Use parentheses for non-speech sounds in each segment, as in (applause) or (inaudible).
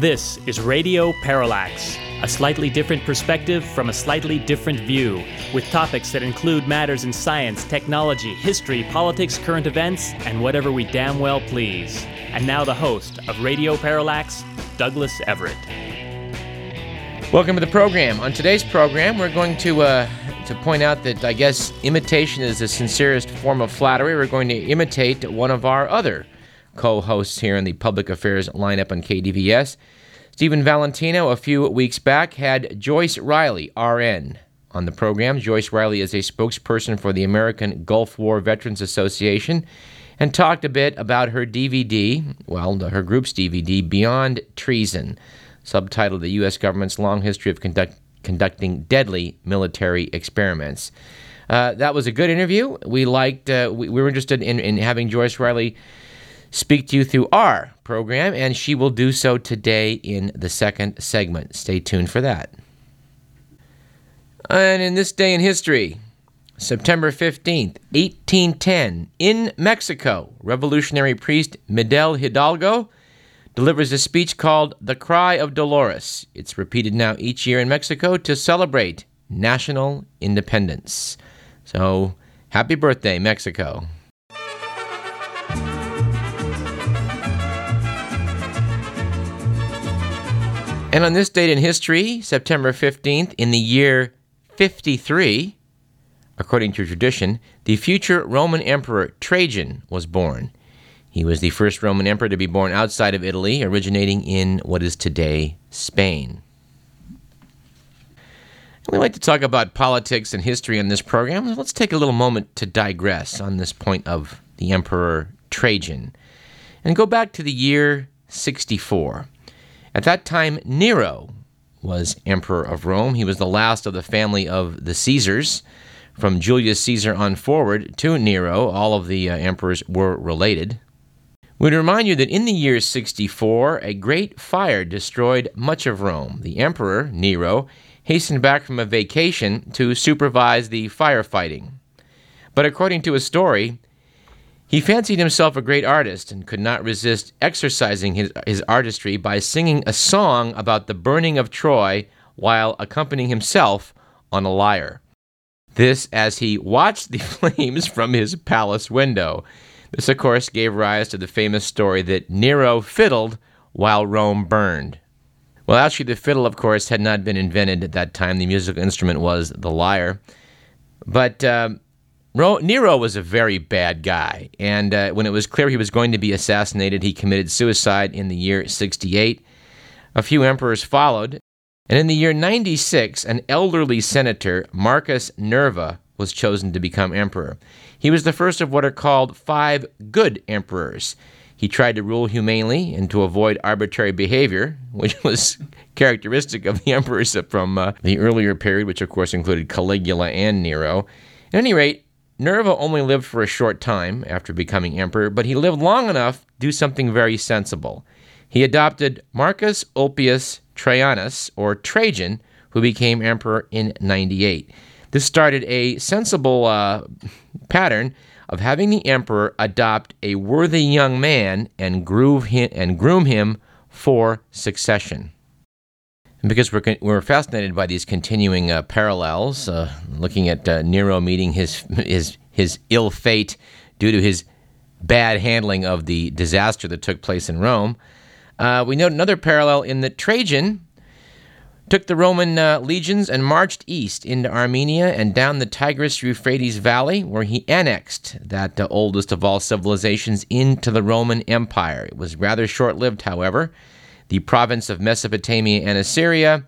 This is Radio Parallax, a slightly different perspective from a slightly different view, with topics that include matters in science, technology, history, politics, current events, and whatever we damn well please. And now the host of Radio Parallax, Douglas Everett. Welcome to the program. On today's program, we're going to uh, to point out that I guess imitation is the sincerest form of flattery. We're going to imitate one of our other co hosts here in the public affairs lineup on KDVS. Stephen Valentino, a few weeks back, had Joyce Riley, RN, on the program. Joyce Riley is a spokesperson for the American Gulf War Veterans Association and talked a bit about her DVD, well, her group's DVD, Beyond Treason, subtitled The U.S. Government's Long History of Conduct- Conducting Deadly Military Experiments. Uh, that was a good interview. We liked, uh, we, we, were interested in, in having Joyce Riley speak to you through our program, and she will do so today in the second segment. Stay tuned for that. And in this day in history, September 15th, 1810, in Mexico, revolutionary priest Miguel Hidalgo delivers a speech called The Cry of Dolores. It's repeated now each year in Mexico to celebrate national independence. So, happy birthday, Mexico. And on this date in history, September 15th, in the year 53, according to tradition, the future Roman Emperor Trajan was born. He was the first Roman emperor to be born outside of Italy, originating in what is today Spain. We like to talk about politics and history on this program. Let's take a little moment to digress on this point of the Emperor Trajan and go back to the year 64. At that time, Nero was emperor of Rome. He was the last of the family of the Caesars. From Julius Caesar on forward to Nero, all of the uh, emperors were related. We'd remind you that in the year 64, a great fire destroyed much of Rome. The emperor, Nero, hastened back from a vacation to supervise the firefighting. But according to a story, he fancied himself a great artist and could not resist exercising his, his artistry by singing a song about the burning of Troy while accompanying himself on a lyre. This as he watched the (laughs) flames from his palace window. This, of course, gave rise to the famous story that Nero fiddled while Rome burned. Well, actually, the fiddle, of course, had not been invented at that time. The musical instrument was the lyre. But. Uh, Nero was a very bad guy, and uh, when it was clear he was going to be assassinated, he committed suicide in the year 68. A few emperors followed, and in the year 96, an elderly senator, Marcus Nerva, was chosen to become emperor. He was the first of what are called five good emperors. He tried to rule humanely and to avoid arbitrary behavior, which (laughs) was characteristic of the emperors from uh, the earlier period, which of course included Caligula and Nero. At any rate, Nerva only lived for a short time after becoming emperor, but he lived long enough to do something very sensible. He adopted Marcus Ulpius Traianus, or Trajan, who became emperor in 98. This started a sensible uh, pattern of having the emperor adopt a worthy young man and, and groom him for succession. And because we're, we're fascinated by these continuing uh, parallels, uh, looking at uh, Nero meeting his, his, his ill fate due to his bad handling of the disaster that took place in Rome, uh, we note another parallel in that Trajan took the Roman uh, legions and marched east into Armenia and down the Tigris Euphrates Valley, where he annexed that uh, oldest of all civilizations into the Roman Empire. It was rather short lived, however the province of Mesopotamia and Assyria,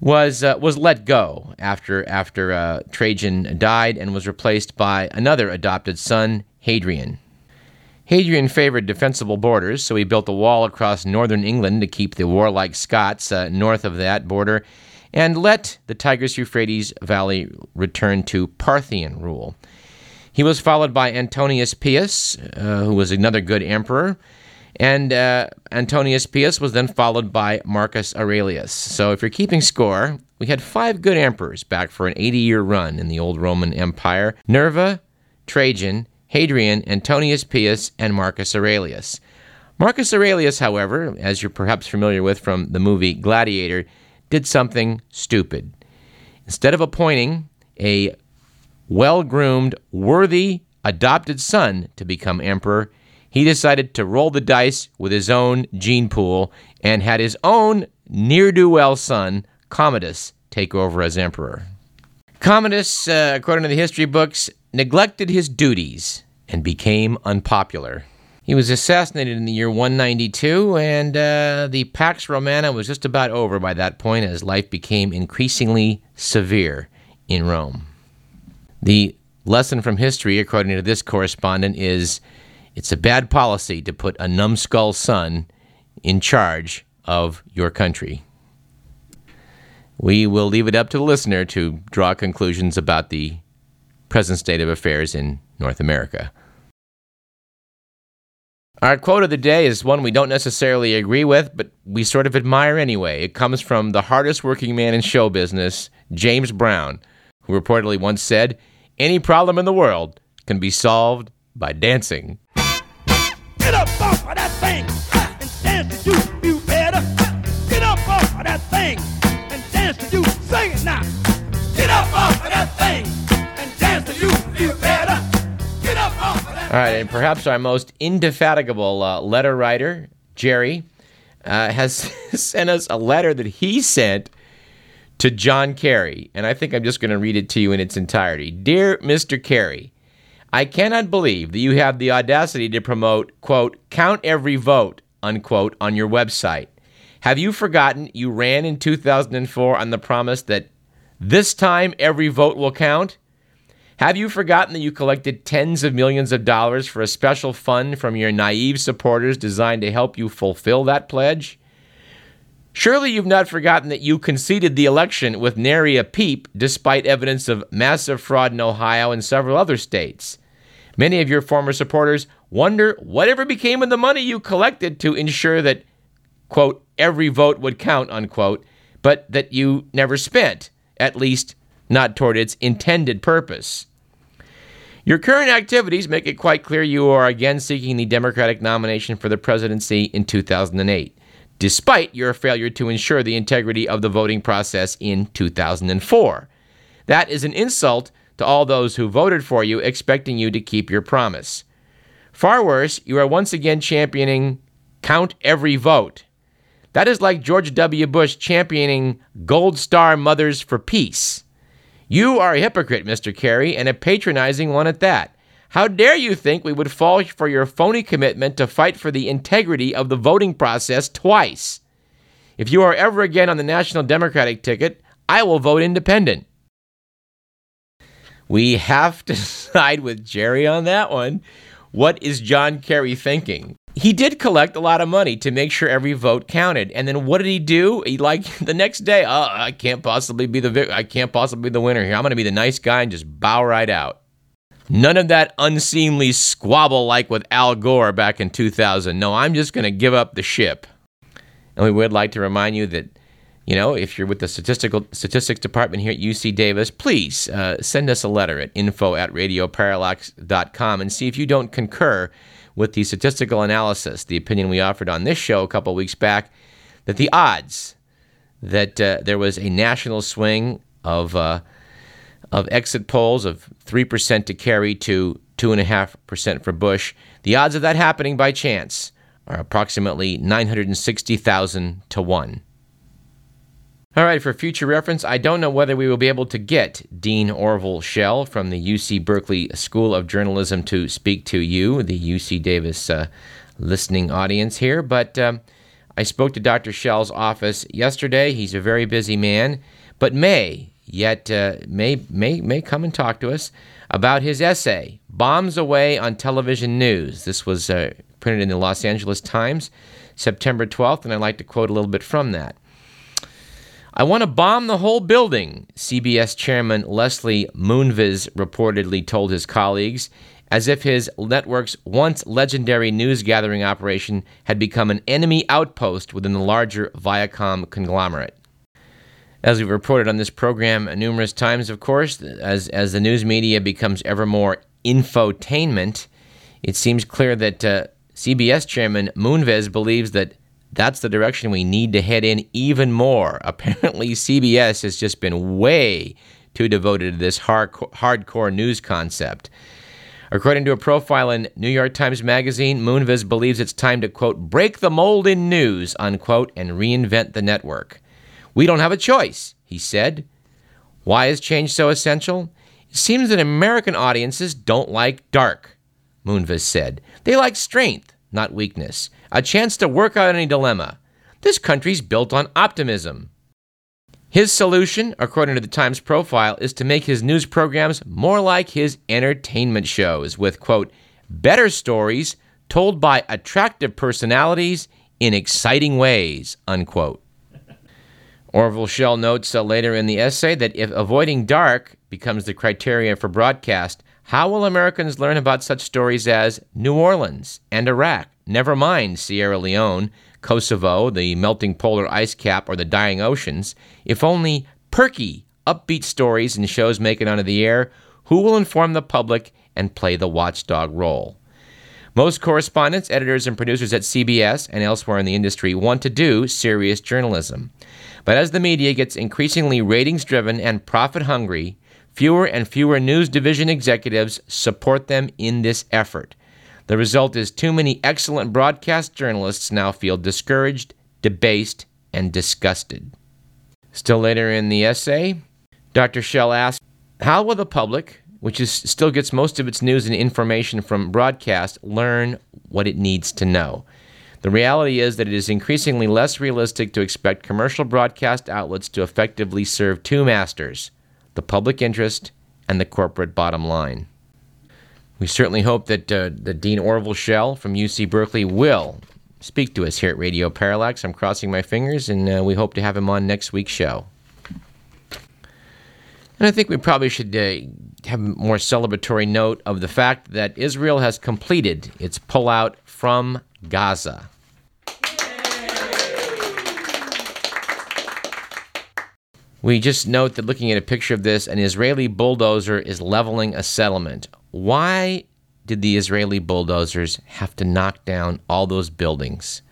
was uh, was let go after after uh, Trajan died and was replaced by another adopted son, Hadrian. Hadrian favored defensible borders, so he built a wall across northern England to keep the warlike Scots uh, north of that border and let the Tigris Euphrates Valley return to Parthian rule. He was followed by Antonius Pius, uh, who was another good emperor, and uh, Antonius Pius was then followed by Marcus Aurelius. So if you're keeping score, we had five good emperors back for an 80 year run in the old Roman Empire Nerva, Trajan, Hadrian, Antonius Pius, and Marcus Aurelius. Marcus Aurelius, however, as you're perhaps familiar with from the movie Gladiator, did something stupid. Instead of appointing a well groomed, worthy, adopted son to become emperor, he decided to roll the dice with his own gene pool and had his own near do well son, Commodus, take over as emperor. Commodus, uh, according to the history books, neglected his duties and became unpopular. He was assassinated in the year 192, and uh, the Pax Romana was just about over by that point as life became increasingly severe in Rome. The lesson from history, according to this correspondent, is it's a bad policy to put a numbskull son in charge of your country. We will leave it up to the listener to draw conclusions about the present state of affairs in North America. Our quote of the day is one we don't necessarily agree with, but we sort of admire anyway. It comes from the hardest working man in show business, James Brown, who reportedly once said, Any problem in the world can be solved by dancing. Get up off of that thing and dance to you, you better. Get up off of that thing and dance to you. Sing it now. Get up off of that thing and dance to you, you better. All right, and perhaps our most indefatigable uh, letter writer, Jerry, uh, has (laughs) sent us a letter that he sent to John Kerry, and I think I'm just going to read it to you in its entirety. Dear Mr. Kerry, I cannot believe that you have the audacity to promote, quote, count every vote, unquote, on your website. Have you forgotten you ran in 2004 on the promise that this time every vote will count? Have you forgotten that you collected tens of millions of dollars for a special fund from your naive supporters designed to help you fulfill that pledge? Surely you've not forgotten that you conceded the election with nary a peep despite evidence of massive fraud in Ohio and several other states. Many of your former supporters wonder whatever became of the money you collected to ensure that, quote, every vote would count, unquote, but that you never spent, at least not toward its intended purpose. Your current activities make it quite clear you are again seeking the Democratic nomination for the presidency in 2008, despite your failure to ensure the integrity of the voting process in 2004. That is an insult to all those who voted for you, expecting you to keep your promise. Far worse, you are once again championing count every vote. That is like George W. Bush championing Gold Star Mothers for Peace. You are a hypocrite, Mr. Kerry, and a patronizing one at that. How dare you think we would fall for your phony commitment to fight for the integrity of the voting process twice? If you are ever again on the National Democratic ticket, I will vote independent. We have to (laughs) side with Jerry on that one. What is John Kerry thinking? he did collect a lot of money to make sure every vote counted. And then what did he do? He like (laughs) the next day, oh, I can't possibly be the I can't possibly be the winner here. I'm going to be the nice guy and just bow right out. None of that unseemly squabble like with Al Gore back in 2000. No, I'm just going to give up the ship. And we would like to remind you that you know, if you're with the statistical statistics department here at UC Davis, please uh, send us a letter at info at radioparallax.com and see if you don't concur with the statistical analysis, the opinion we offered on this show a couple weeks back, that the odds that uh, there was a national swing of uh, of exit polls of three percent to Kerry to two and a half percent for Bush, the odds of that happening by chance are approximately nine hundred and sixty thousand to one. All right, for future reference, I don't know whether we will be able to get Dean Orville Schell from the UC Berkeley School of Journalism to speak to you, the UC Davis uh, listening audience here, but um, I spoke to Dr. Schell's office yesterday. He's a very busy man, but May, yet uh, may, may, may come and talk to us about his essay, Bombs Away on Television News. This was uh, printed in the Los Angeles Times, September 12th, and I'd like to quote a little bit from that. I want to bomb the whole building, CBS chairman Leslie Moonves reportedly told his colleagues, as if his network's once legendary news gathering operation had become an enemy outpost within the larger Viacom conglomerate. As we've reported on this program numerous times, of course, as, as the news media becomes ever more infotainment, it seems clear that uh, CBS chairman Moonves believes that that's the direction we need to head in even more. (laughs) Apparently, CBS has just been way too devoted to this hardcore, hardcore news concept. According to a profile in New York Times Magazine, Moonves believes it's time to, quote, break the mold in news, unquote, and reinvent the network. We don't have a choice, he said. Why is change so essential? It seems that American audiences don't like dark, Moonves said. They like strength, not weakness, a chance to work out any dilemma. This country's built on optimism. His solution, according to the Times profile, is to make his news programs more like his entertainment shows with, quote, better stories told by attractive personalities in exciting ways, unquote. Orville Schell notes uh, later in the essay that if avoiding dark becomes the criteria for broadcast, how will Americans learn about such stories as New Orleans and Iraq, never mind Sierra Leone, Kosovo, the melting polar ice cap, or the dying oceans, if only perky, upbeat stories and shows make it onto the air? Who will inform the public and play the watchdog role? Most correspondents, editors, and producers at CBS and elsewhere in the industry want to do serious journalism. But as the media gets increasingly ratings driven and profit hungry, fewer and fewer news division executives support them in this effort. The result is too many excellent broadcast journalists now feel discouraged, debased, and disgusted. Still later in the essay, Dr. Schell asks How will the public, which is, still gets most of its news and information from broadcast, learn what it needs to know? The reality is that it is increasingly less realistic to expect commercial broadcast outlets to effectively serve two masters the public interest and the corporate bottom line. We certainly hope that, uh, Dean Orville Schell from UC Berkeley will speak to us here at Radio Parallax. I'm crossing my fingers, and uh, we hope to have him on next week's show. And I think we probably should uh, have a more celebratory note of the fact that Israel has completed its pullout from Gaza. We just note that looking at a picture of this, an Israeli bulldozer is leveling a settlement. Why did the Israeli bulldozers have to knock down all those buildings?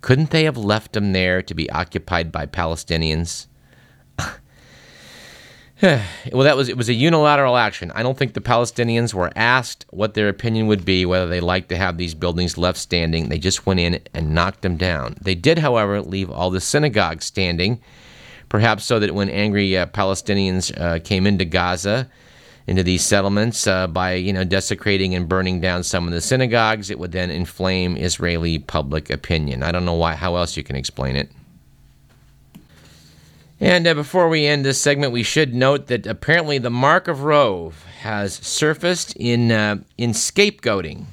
Couldn't they have left them there to be occupied by Palestinians? (sighs) well, that was it was a unilateral action. I don't think the Palestinians were asked what their opinion would be whether they liked to have these buildings left standing. They just went in and knocked them down. They did, however, leave all the synagogues standing, perhaps so that when angry uh, Palestinians uh, came into Gaza, into these settlements uh, by you know desecrating and burning down some of the synagogues, it would then inflame Israeli public opinion. I don't know why. How else you can explain it? And uh, before we end this segment, we should note that apparently the mark of Rove has surfaced in uh, in scapegoating.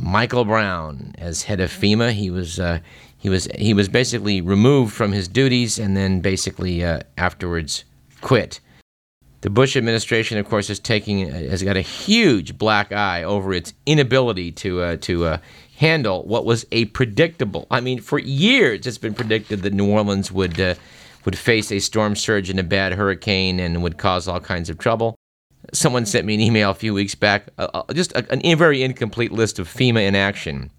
Michael Brown, as head of FEMA, he was uh, he was he was basically removed from his duties and then basically uh, afterwards quit. The Bush administration, of course, is taking has got a huge black eye over its inability to uh, to uh, handle what was a predictable. I mean, for years it's been predicted that New Orleans would would face a storm surge and a bad hurricane and would cause all kinds of trouble. Someone sent me an email a few weeks back, uh, uh just a, a very incomplete list of FEMA in action.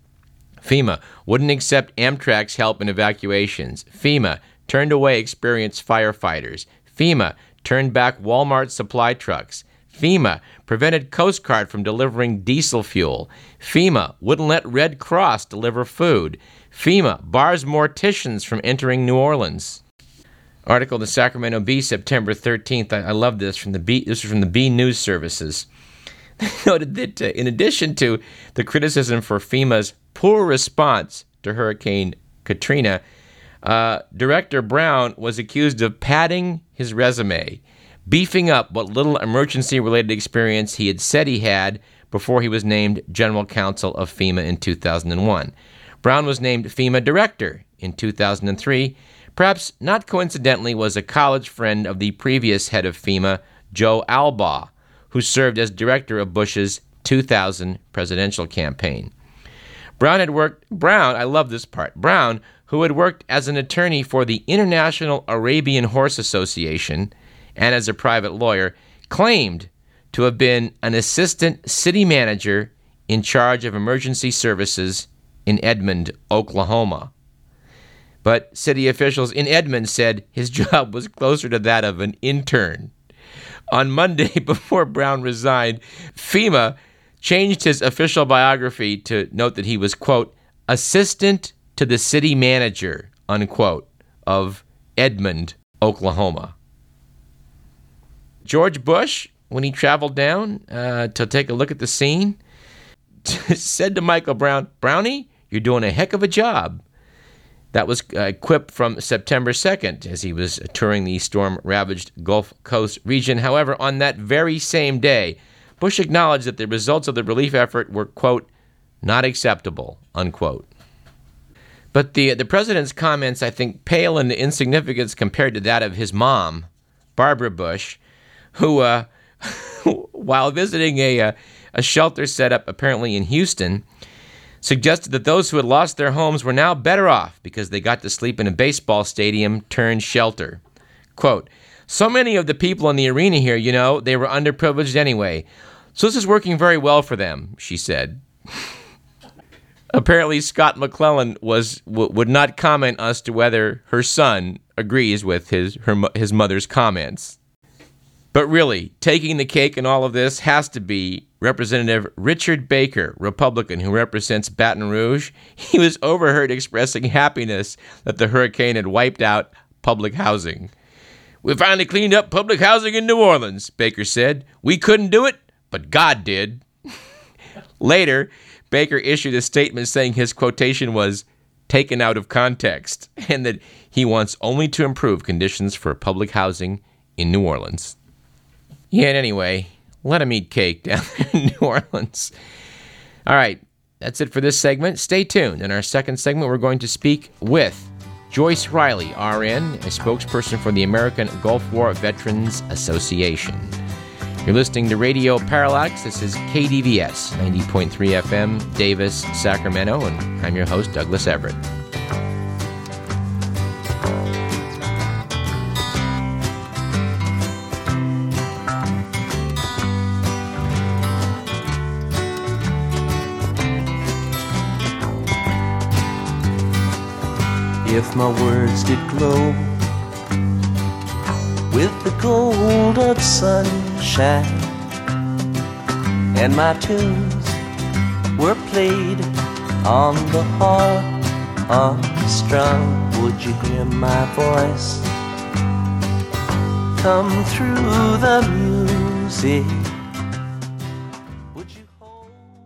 FEMA wouldn't accept Amtrak's help in evacuations. FEMA turned away experienced firefighters. FEMA turned back Walmart supply trucks. FEMA prevented Coast Guard from delivering diesel fuel. FEMA wouldn't let Red Cross deliver food. FEMA bars morticians from entering New Orleans. Article in the Sacramento Bee, September 13th. I, I love this from the Bee. This is from the Bee News Services. (laughs) Noted that uh, in addition to the criticism for FEMA's poor response to Hurricane Katrina, uh, director Brown was accused of padding his resume, beefing up what little emergency related experience he had said he had before he was named general counsel of FEMA in 2001. Brown was named FEMA director in 2003. Perhaps not coincidentally, was a college friend of the previous head of FEMA, Joe Allbaugh, who served as director of Bush's 2000 presidential campaign. Brown had worked, Brown, I love this part, Brown, who had worked as an attorney for the International Arabian Horse Association and as a private lawyer, claimed to have been an assistant city manager in charge of emergency services in Edmond, Oklahoma. But city officials in Edmond said his (laughs) job was closer to that of an intern. On Monday, (laughs) before Brown resigned, FEMA changed his official biography to note that he was, quote, assistant to the city manager, unquote, of Edmond, Oklahoma. George Bush, when he traveled down uh, to take a look at the scene, (laughs) said to Michael Brown, Brownie, you're doing a heck of a job. That was a quip from September 2nd as he was touring the storm ravaged Gulf Coast region. However, on that very same day, Bush acknowledged that the results of the relief effort were, quote, not acceptable, unquote. But the, the president's comments, I think, pale in insignificance compared to that of his mom, Barbara Bush, who, uh, (laughs) while visiting a, uh, a shelter set up apparently in Houston, suggested that those who had lost their homes were now better off because they got to sleep in a baseball stadium turned shelter. Quote, so many of the people in the arena here, you know, they were underprivileged anyway. So this is working very well for them, she said. (laughs) Apparently, Scott McClellan was w- would not comment as to whether her son agrees with his her, his mother's comments. But really, taking the cake in all of this has to be Representative Richard Baker, Republican who represents Baton Rouge. (laughs) He was overheard expressing happiness that the hurricane had wiped out public housing. We finally cleaned up public housing in New Orleans, Baker said. We couldn't do it, but God did. (laughs) Later, Baker issued a statement saying his quotation was taken out of context (laughs) and that he wants only to improve conditions for public housing in New Orleans. Yeah, and anyway, let him eat cake down (laughs) in New Orleans. All right, that's it for this segment. Stay tuned. In our second segment, we're going to speak with Joyce Riley, RN, a spokesperson for the American Gulf War Veterans Association. You're listening to Radio Parallax. This is KDVS 90.3 FM, Davis, Sacramento, and I'm your host, Douglas Everett. If my words did glow with the gold of sunshine, and my tunes were played on the harp unstrung, would you hear my voice come through the music?